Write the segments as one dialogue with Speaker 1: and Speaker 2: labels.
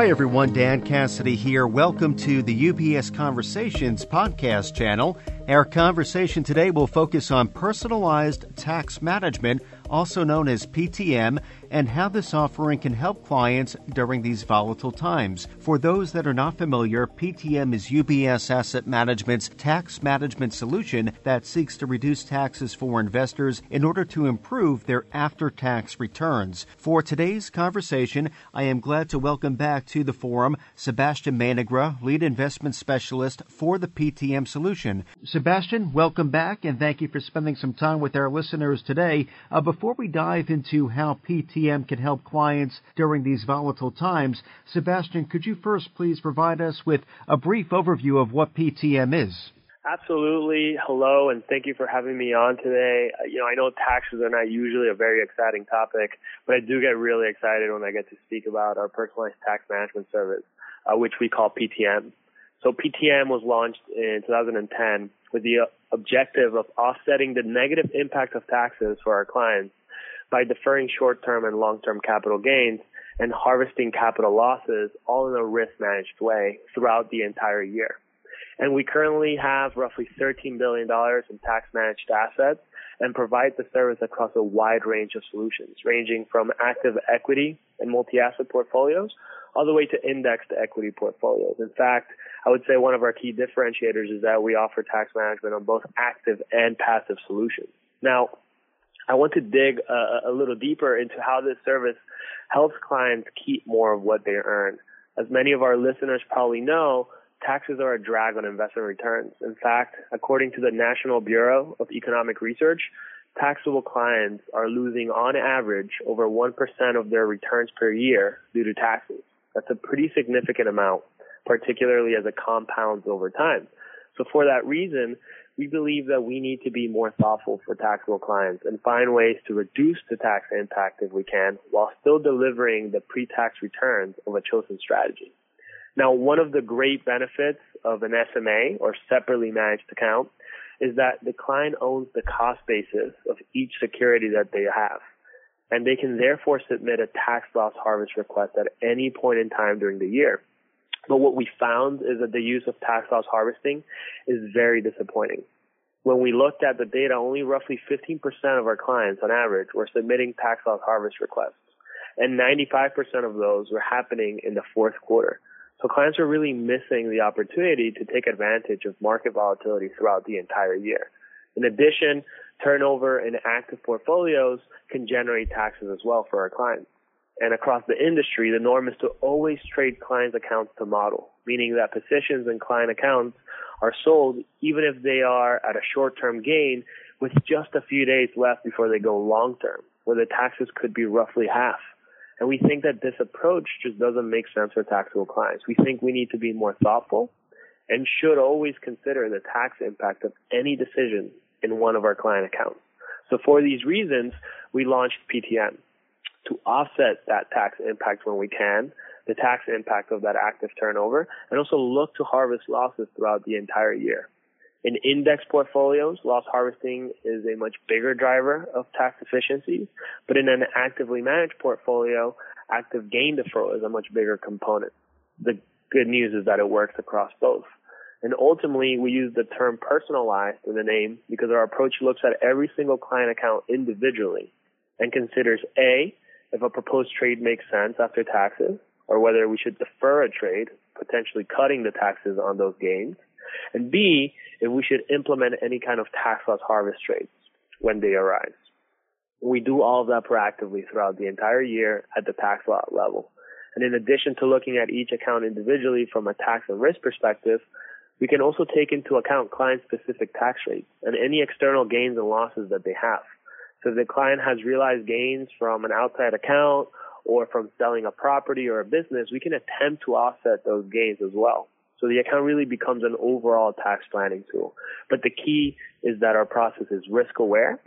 Speaker 1: Hi, everyone. Dan Cassidy here. Welcome to the UBS Conversations podcast channel. Our conversation today will focus on personalized tax management also known as PTM, and how this offering can help clients during these volatile times. For those that are not familiar, PTM is UBS Asset Management's tax management solution that seeks to reduce taxes for investors in order to improve their after tax returns. For today's conversation, I am glad to welcome back to the forum Sebastian Manegra, lead investment specialist for the PTM solution. Sebastian, welcome back and thank you for spending some time with our listeners today. Uh, before we dive into how PTM can help clients during these volatile times, Sebastian, could you first please provide us with a brief overview of what PTM is?
Speaker 2: Absolutely. Hello, and thank you for having me on today. Uh, you know, I know taxes are not usually a very exciting topic, but I do get really excited when I get to speak about our personalized tax management service, uh, which we call PTM. So PTM was launched in 2010 with the uh, objective of offsetting the negative impact of taxes for our clients by deferring short-term and long-term capital gains and harvesting capital losses all in a risk managed way throughout the entire year. And we currently have roughly $13 billion in tax managed assets and provide the service across a wide range of solutions, ranging from active equity and multi-asset portfolios all the way to indexed equity portfolios. In fact, I would say one of our key differentiators is that we offer tax management on both active and passive solutions. Now, I want to dig a, a little deeper into how this service helps clients keep more of what they earn. As many of our listeners probably know, taxes are a drag on investment returns. In fact, according to the National Bureau of Economic Research, taxable clients are losing on average over 1% of their returns per year due to taxes. That's a pretty significant amount, particularly as it compounds over time. So for that reason, we believe that we need to be more thoughtful for taxable clients and find ways to reduce the tax impact if we can while still delivering the pre-tax returns of a chosen strategy. Now, one of the great benefits of an SMA or separately managed account is that the client owns the cost basis of each security that they have. And they can therefore submit a tax loss harvest request at any point in time during the year. But what we found is that the use of tax loss harvesting is very disappointing. When we looked at the data, only roughly 15% of our clients on average were submitting tax loss harvest requests. And 95% of those were happening in the fourth quarter. So clients are really missing the opportunity to take advantage of market volatility throughout the entire year. In addition, turnover in active portfolios can generate taxes as well for our clients and across the industry, the norm is to always trade clients' accounts to model, meaning that positions in client accounts are sold even if they are at a short-term gain with just a few days left before they go long-term, where the taxes could be roughly half. And we think that this approach just doesn't make sense for taxable clients. We think we need to be more thoughtful and should always consider the tax impact of any decision in one of our client accounts. So for these reasons, we launched PTM to offset that tax impact when we can, the tax impact of that active turnover, and also look to harvest losses throughout the entire year. In index portfolios, loss harvesting is a much bigger driver of tax efficiencies, but in an actively managed portfolio, active gain deferral is a much bigger component. The good news is that it works across both. And ultimately, we use the term personalized in the name because our approach looks at every single client account individually and considers A, if a proposed trade makes sense after taxes, or whether we should defer a trade, potentially cutting the taxes on those gains, and B, if we should implement any kind of tax loss harvest trades when they arise. We do all of that proactively throughout the entire year at the tax lot level. And in addition to looking at each account individually from a tax and risk perspective, we can also take into account client specific tax rates and any external gains and losses that they have. So if the client has realized gains from an outside account or from selling a property or a business, we can attempt to offset those gains as well. So the account really becomes an overall tax planning tool. But the key is that our process is risk aware,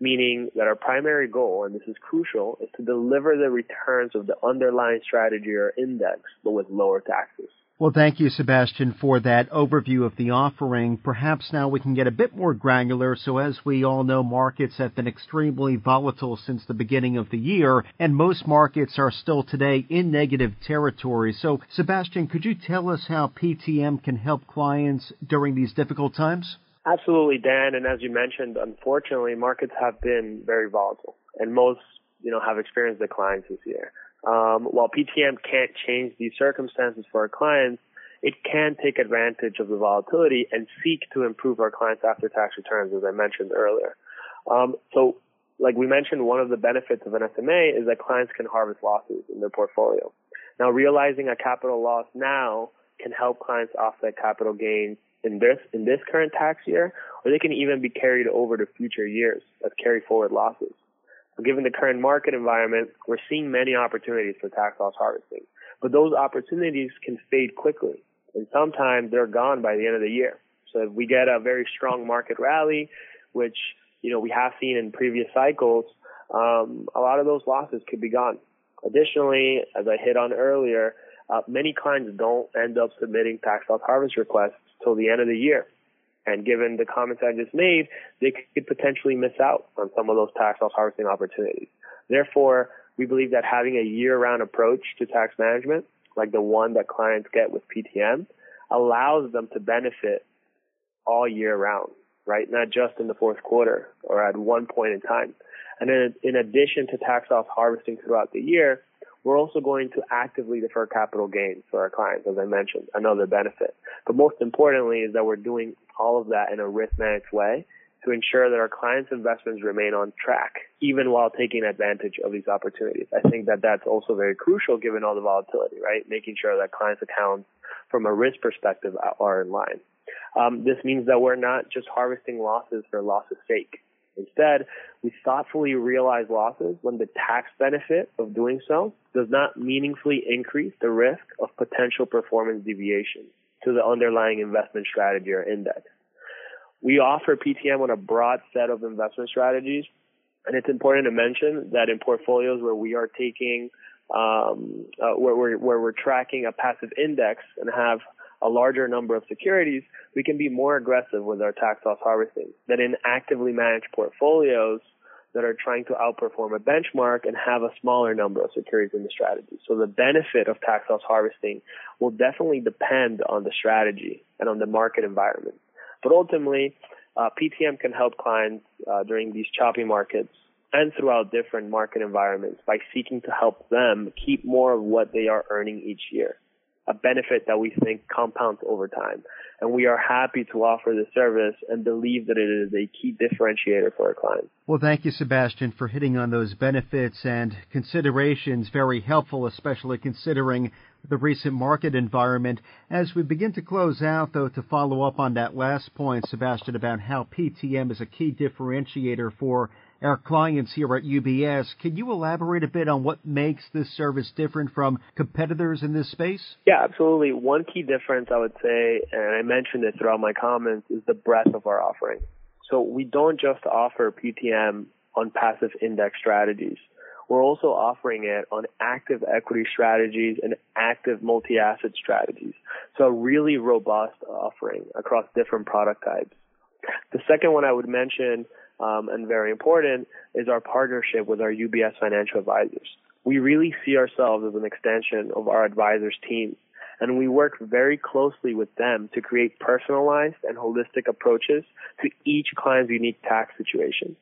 Speaker 2: meaning that our primary goal, and this is crucial, is to deliver the returns of the underlying strategy or index, but with lower taxes.
Speaker 1: Well, thank you, Sebastian, for that overview of the offering. Perhaps now we can get a bit more granular. So as we all know, markets have been extremely volatile since the beginning of the year, and most markets are still today in negative territory. So, Sebastian, could you tell us how PTM can help clients during these difficult times?
Speaker 2: Absolutely, Dan. And as you mentioned, unfortunately, markets have been very volatile, and most, you know, have experienced declines this year. Um, while PTM can't change these circumstances for our clients, it can take advantage of the volatility and seek to improve our clients' after-tax returns, as I mentioned earlier. Um, so, like we mentioned, one of the benefits of an SMA is that clients can harvest losses in their portfolio. Now, realizing a capital loss now can help clients offset capital gains in this in this current tax year, or they can even be carried over to future years as carry forward losses. Given the current market environment, we're seeing many opportunities for tax loss harvesting, but those opportunities can fade quickly, and sometimes they're gone by the end of the year. So if we get a very strong market rally, which you know we have seen in previous cycles, um, a lot of those losses could be gone. Additionally, as I hit on earlier, uh, many clients don't end up submitting tax loss harvest requests till the end of the year. And given the comments I just made, they could potentially miss out on some of those tax loss harvesting opportunities. Therefore, we believe that having a year-round approach to tax management, like the one that clients get with PTM, allows them to benefit all year round, right? Not just in the fourth quarter or at one point in time. And then in addition to tax loss harvesting throughout the year, we're also going to actively defer capital gains for our clients, as I mentioned, another benefit. But most importantly is that we're doing all of that in a risk managed way to ensure that our clients' investments remain on track, even while taking advantage of these opportunities. I think that that's also very crucial given all the volatility, right? Making sure that clients' accounts from a risk perspective are in line. Um, this means that we're not just harvesting losses for losses' sake. Instead, we thoughtfully realize losses when the tax benefit of doing so does not meaningfully increase the risk of potential performance deviation to the underlying investment strategy or index. We offer PTM on a broad set of investment strategies, and it's important to mention that in portfolios where we are taking, um, uh, where, we're, where we're tracking a passive index and have a larger number of securities, we can be more aggressive with our tax loss harvesting than in actively managed portfolios that are trying to outperform a benchmark and have a smaller number of securities in the strategy. So the benefit of tax loss harvesting will definitely depend on the strategy and on the market environment. But ultimately, uh, PTM can help clients uh, during these choppy markets and throughout different market environments by seeking to help them keep more of what they are earning each year a benefit that we think compounds over time. And we are happy to offer this service and believe that it is a key differentiator for our clients.
Speaker 1: Well, thank you, Sebastian, for hitting on those benefits and considerations. Very helpful, especially considering the recent market environment. As we begin to close out, though, to follow up on that last point, Sebastian, about how PTM is a key differentiator for our clients here at UBS. Can you elaborate a bit on what makes this service different from competitors in this space?
Speaker 2: Yeah, absolutely. One key difference I would say, and I mentioned it throughout my comments, is the breadth of our offering. So we don't just offer PTM on passive index strategies. We're also offering it on active equity strategies and active multi-asset strategies. So a really robust offering across different product types. The second one I would mention um, and very important is our partnership with our UBS financial advisors. We really see ourselves as an extension of our advisors' team and we work very closely with them to create personalized and holistic approaches to each client's unique tax situation.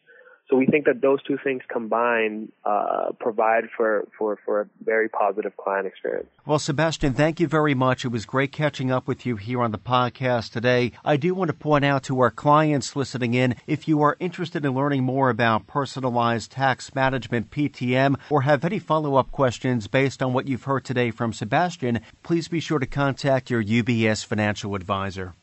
Speaker 2: So we think that those two things combined uh, provide for, for, for a very positive client experience.
Speaker 1: Well, Sebastian, thank you very much. It was great catching up with you here on the podcast today. I do want to point out to our clients listening in if you are interested in learning more about personalized tax management PTM or have any follow up questions based on what you've heard today from Sebastian, please be sure to contact your UBS financial advisor.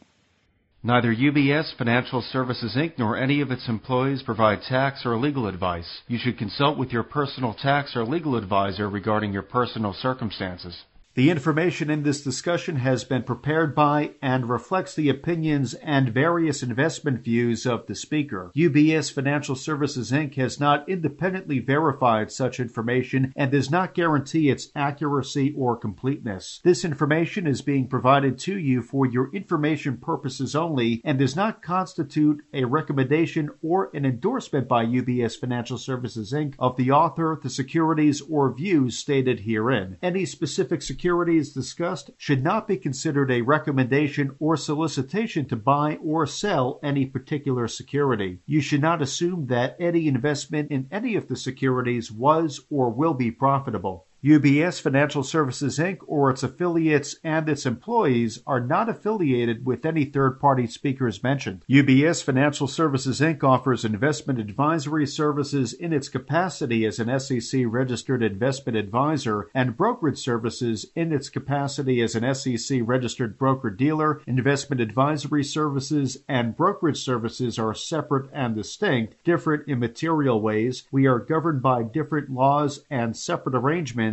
Speaker 1: Neither UBS Financial Services Inc. nor any of its employees provide tax or legal advice. You should consult with your personal tax or legal advisor regarding your personal circumstances. The information in this discussion has been prepared by and reflects the opinions and various investment views of the speaker. UBS Financial Services Inc. has not independently verified such information and does not guarantee its accuracy or completeness. This information is being provided to you for your information purposes only and does not constitute a recommendation or an endorsement by UBS Financial Services Inc. of the author, the securities, or views stated herein. Any specific security securities discussed should not be considered a recommendation or solicitation to buy or sell any particular security. You should not assume that any investment in any of the securities was or will be profitable. UBS Financial Services Inc. or its affiliates and its employees are not affiliated with any third party speakers mentioned. UBS Financial Services Inc. offers investment advisory services in its capacity as an SEC registered investment advisor and brokerage services in its capacity as an SEC registered broker dealer. Investment advisory services and brokerage services are separate and distinct, different in material ways. We are governed by different laws and separate arrangements